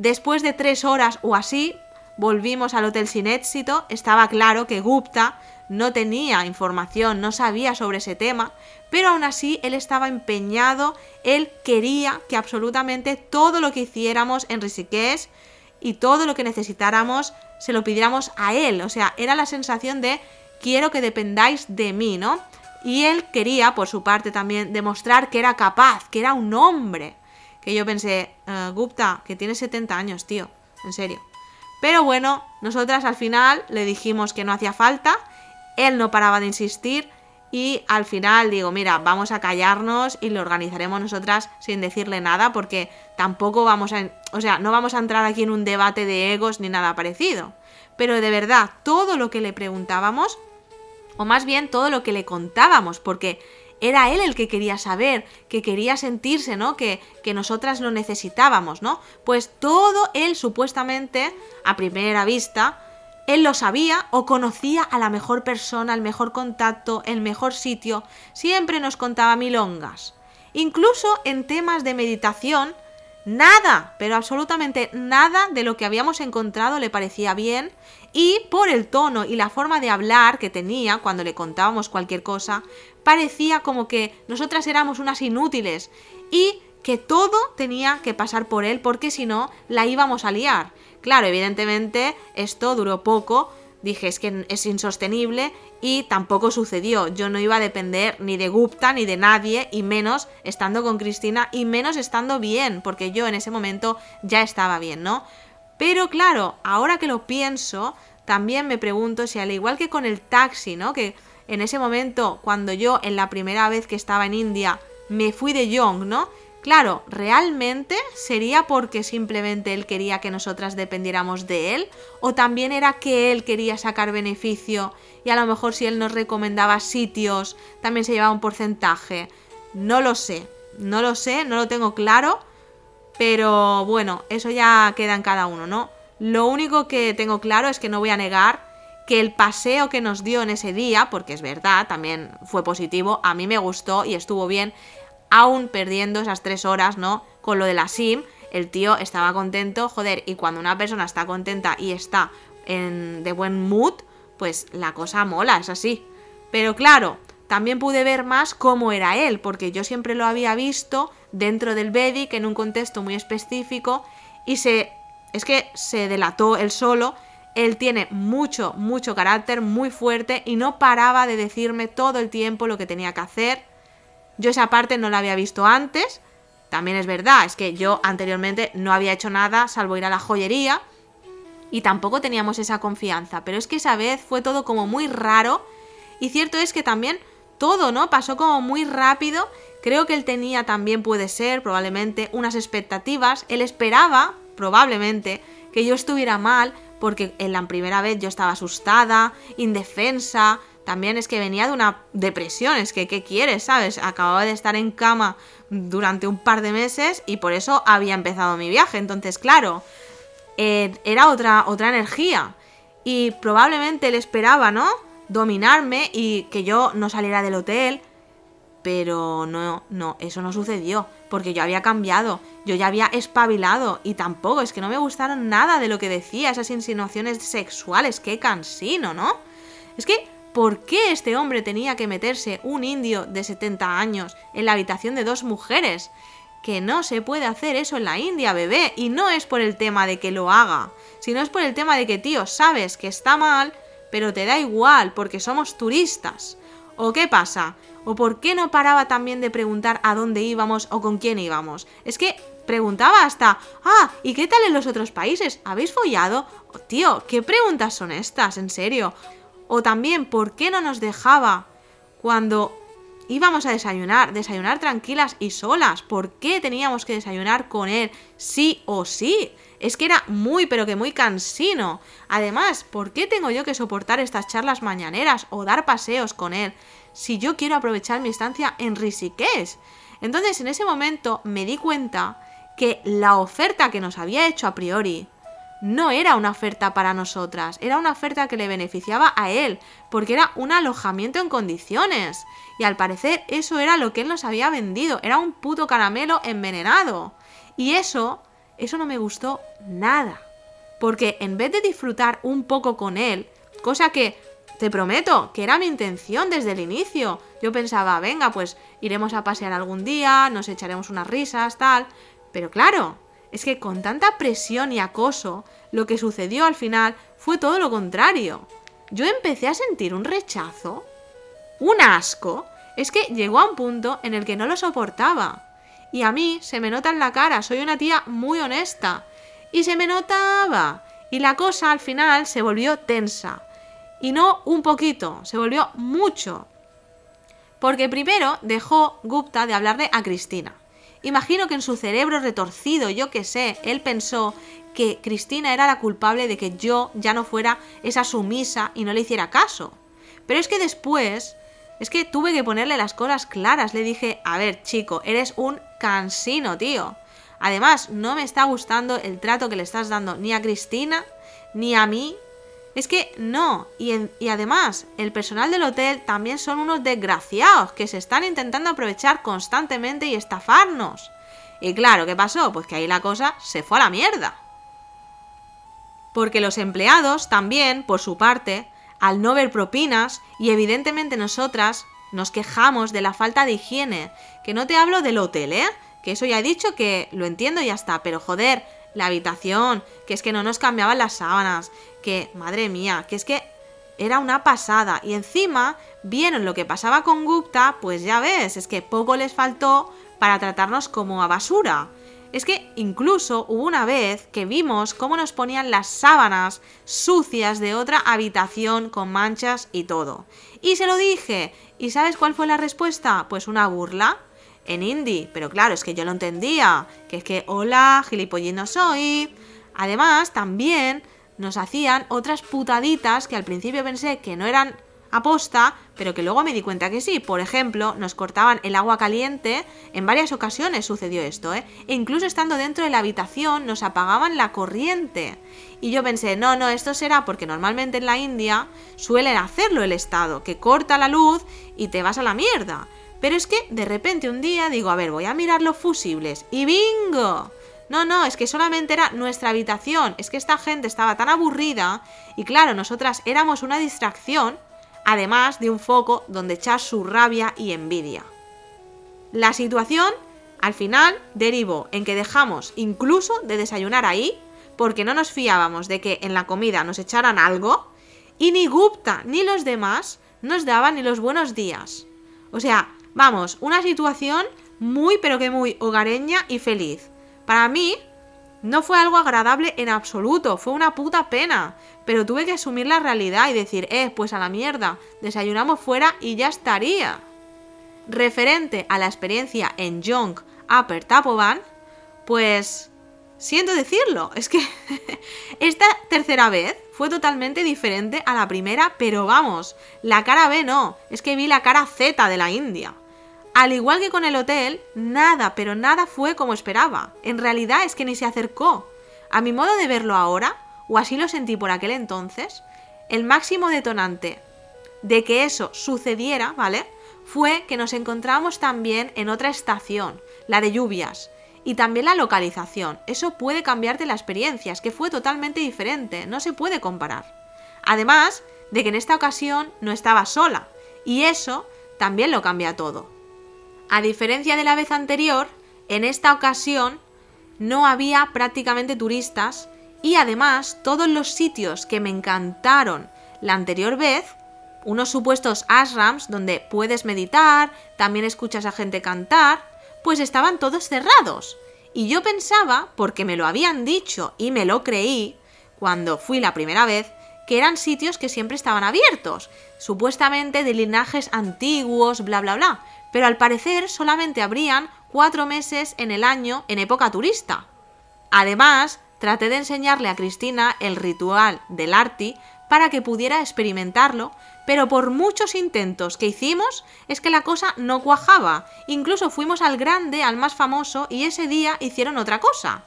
Después de tres horas o así, volvimos al hotel sin éxito. Estaba claro que Gupta no tenía información, no sabía sobre ese tema, pero aún así él estaba empeñado, él quería que absolutamente todo lo que hiciéramos en Rishikesh y todo lo que necesitáramos se lo pidiéramos a él, o sea, era la sensación de quiero que dependáis de mí, ¿no? Y él quería, por su parte también, demostrar que era capaz, que era un hombre. Que yo pensé, eh, Gupta, que tiene 70 años, tío, en serio. Pero bueno, nosotras al final le dijimos que no hacía falta, él no paraba de insistir y al final digo, mira, vamos a callarnos y lo organizaremos nosotras sin decirle nada porque tampoco vamos a, o sea, no vamos a entrar aquí en un debate de egos ni nada parecido. Pero de verdad, todo lo que le preguntábamos, o más bien todo lo que le contábamos, porque era él el que quería saber, que quería sentirse, ¿no? Que, que nosotras lo necesitábamos, ¿no? Pues todo él supuestamente, a primera vista, él lo sabía o conocía a la mejor persona, el mejor contacto, el mejor sitio. Siempre nos contaba milongas. Incluso en temas de meditación, nada, pero absolutamente nada de lo que habíamos encontrado le parecía bien y por el tono y la forma de hablar que tenía cuando le contábamos cualquier cosa, parecía como que nosotras éramos unas inútiles y que todo tenía que pasar por él porque si no la íbamos a liar. Claro, evidentemente esto duró poco, dije es que es insostenible y tampoco sucedió. Yo no iba a depender ni de Gupta ni de nadie y menos estando con Cristina y menos estando bien, porque yo en ese momento ya estaba bien, ¿no? Pero claro, ahora que lo pienso, también me pregunto si al igual que con el taxi, ¿no? Que en ese momento, cuando yo en la primera vez que estaba en India me fui de Young, ¿no? Claro, ¿realmente sería porque simplemente él quería que nosotras dependiéramos de él? ¿O también era que él quería sacar beneficio y a lo mejor si él nos recomendaba sitios también se llevaba un porcentaje? No lo sé, no lo sé, no lo tengo claro, pero bueno, eso ya queda en cada uno, ¿no? Lo único que tengo claro es que no voy a negar que el paseo que nos dio en ese día, porque es verdad, también fue positivo, a mí me gustó y estuvo bien, aún perdiendo esas tres horas, ¿no? Con lo de la SIM, el tío estaba contento, joder, y cuando una persona está contenta y está en, de buen mood, pues la cosa mola, es así. Pero claro, también pude ver más cómo era él, porque yo siempre lo había visto dentro del Vedic en un contexto muy específico y se es que se delató él solo. Él tiene mucho, mucho carácter, muy fuerte y no paraba de decirme todo el tiempo lo que tenía que hacer yo esa parte no la había visto antes. También es verdad, es que yo anteriormente no había hecho nada salvo ir a la joyería y tampoco teníamos esa confianza. Pero es que esa vez fue todo como muy raro y cierto es que también todo, ¿no? Pasó como muy rápido. Creo que él tenía también, puede ser, probablemente, unas expectativas. Él esperaba, probablemente, que yo estuviera mal, porque en la primera vez yo estaba asustada, indefensa, también es que venía de una depresión, es que, ¿qué quieres? ¿Sabes? Acababa de estar en cama durante un par de meses y por eso había empezado mi viaje. Entonces, claro, eh, era otra, otra energía. Y probablemente él esperaba, ¿no? Dominarme y que yo no saliera del hotel. Pero no, no, eso no sucedió. Porque yo había cambiado, yo ya había espabilado. Y tampoco, es que no me gustaron nada de lo que decía, esas insinuaciones sexuales. Qué cansino, ¿no? Es que ¿Por qué este hombre tenía que meterse un indio de 70 años en la habitación de dos mujeres? Que no se puede hacer eso en la India, bebé. Y no es por el tema de que lo haga, sino es por el tema de que, tío, sabes que está mal, pero te da igual porque somos turistas. ¿O qué pasa? ¿O por qué no paraba también de preguntar a dónde íbamos o con quién íbamos? Es que preguntaba hasta, ah, ¿y qué tal en los otros países? ¿Habéis follado? Oh, tío, ¿qué preguntas son estas? En serio. O también, ¿por qué no nos dejaba cuando íbamos a desayunar, desayunar tranquilas y solas? ¿Por qué teníamos que desayunar con él sí o sí? Es que era muy, pero que muy cansino. Además, ¿por qué tengo yo que soportar estas charlas mañaneras o dar paseos con él si yo quiero aprovechar mi estancia en Risiques? Entonces, en ese momento me di cuenta que la oferta que nos había hecho a priori no era una oferta para nosotras, era una oferta que le beneficiaba a él, porque era un alojamiento en condiciones. Y al parecer eso era lo que él nos había vendido, era un puto caramelo envenenado. Y eso eso no me gustó nada. Porque en vez de disfrutar un poco con él, cosa que te prometo que era mi intención desde el inicio, yo pensaba, venga, pues iremos a pasear algún día, nos echaremos unas risas, tal. Pero claro, es que con tanta presión y acoso, lo que sucedió al final fue todo lo contrario. Yo empecé a sentir un rechazo, un asco, es que llegó a un punto en el que no lo soportaba. Y a mí se me nota en la cara, soy una tía muy honesta. Y se me notaba. Y la cosa al final se volvió tensa. Y no un poquito, se volvió mucho. Porque primero dejó Gupta de hablarle a Cristina. Imagino que en su cerebro retorcido, yo que sé, él pensó que Cristina era la culpable de que yo ya no fuera esa sumisa y no le hiciera caso. Pero es que después, es que tuve que ponerle las cosas claras. Le dije, a ver, chico, eres un cansino, tío. Además, no me está gustando el trato que le estás dando ni a Cristina, ni a mí, es que no, y, y, además el personal del hotel también son unos desgraciados que se están intentando aprovechar constantemente y estafarnos. Y claro, ¿qué pasó? Pues que ahí la cosa se fue a la mierda. Porque los empleados también, por su parte, al no ver propinas, y evidentemente nosotras nos quejamos de la falta de higiene, que no te hablo del hotel, ¿eh? Que eso ya he dicho que lo entiendo y ya está, pero joder, la habitación, que es que no nos cambiaban las sábanas, que, madre mía, que es que era una pasada. Y encima vieron lo que pasaba con Gupta, pues ya ves, es que poco les faltó para tratarnos como a basura. Es que incluso hubo una vez que vimos cómo nos ponían las sábanas sucias de otra habitación con manchas y todo. Y se lo dije. ¿Y sabes cuál fue la respuesta? Pues una burla en indie. Pero claro, es que yo lo entendía. Que es que, hola, gilipollino soy. Además, también nos hacían otras putaditas que al principio pensé que no eran aposta, pero que luego me di cuenta que sí. Por ejemplo, nos cortaban el agua caliente. En varias ocasiones sucedió esto, ¿eh? E incluso estando dentro de la habitación nos apagaban la corriente. Y yo pensé, no, no, esto será porque normalmente en la India suelen hacerlo el Estado, que corta la luz y te vas a la mierda. Pero es que de repente un día digo, a ver, voy a mirar los fusibles y bingo. No, no, es que solamente era nuestra habitación. Es que esta gente estaba tan aburrida y claro, nosotras éramos una distracción, además de un foco donde echar su rabia y envidia. La situación al final derivó en que dejamos incluso de desayunar ahí porque no nos fiábamos de que en la comida nos echaran algo y ni Gupta ni los demás nos daban ni los buenos días. O sea, Vamos, una situación muy pero que muy hogareña y feliz. Para mí no fue algo agradable en absoluto, fue una puta pena. Pero tuve que asumir la realidad y decir, eh, pues a la mierda, desayunamos fuera y ya estaría. Referente a la experiencia en Jong Upper Tapovan, pues siento decirlo, es que esta tercera vez fue totalmente diferente a la primera, pero vamos, la cara B no, es que vi la cara Z de la India. Al igual que con el hotel, nada, pero nada fue como esperaba. En realidad es que ni se acercó. A mi modo de verlo ahora, o así lo sentí por aquel entonces, el máximo detonante de que eso sucediera, ¿vale? Fue que nos encontramos también en otra estación, la de lluvias, y también la localización. Eso puede cambiarte la experiencia, es que fue totalmente diferente, no se puede comparar. Además de que en esta ocasión no estaba sola, y eso también lo cambia todo. A diferencia de la vez anterior, en esta ocasión no había prácticamente turistas y además todos los sitios que me encantaron la anterior vez, unos supuestos ashrams donde puedes meditar, también escuchas a gente cantar, pues estaban todos cerrados. Y yo pensaba, porque me lo habían dicho y me lo creí, cuando fui la primera vez, que eran sitios que siempre estaban abiertos, supuestamente de linajes antiguos, bla, bla, bla pero al parecer solamente habrían cuatro meses en el año en época turista. Además, traté de enseñarle a Cristina el ritual del arti para que pudiera experimentarlo, pero por muchos intentos que hicimos es que la cosa no cuajaba. Incluso fuimos al grande, al más famoso, y ese día hicieron otra cosa.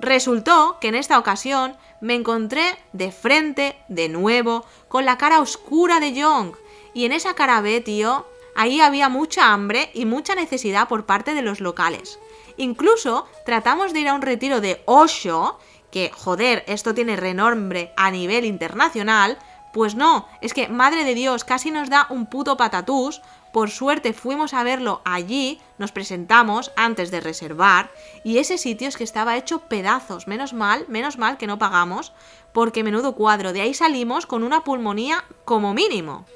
Resultó que en esta ocasión me encontré de frente, de nuevo, con la cara oscura de Young. Y en esa cara B, tío, Ahí había mucha hambre y mucha necesidad por parte de los locales. Incluso tratamos de ir a un retiro de Osho, que joder, esto tiene renombre a nivel internacional, pues no, es que, madre de Dios, casi nos da un puto patatús. Por suerte fuimos a verlo allí, nos presentamos antes de reservar, y ese sitio es que estaba hecho pedazos. Menos mal, menos mal que no pagamos, porque menudo cuadro. De ahí salimos con una pulmonía como mínimo.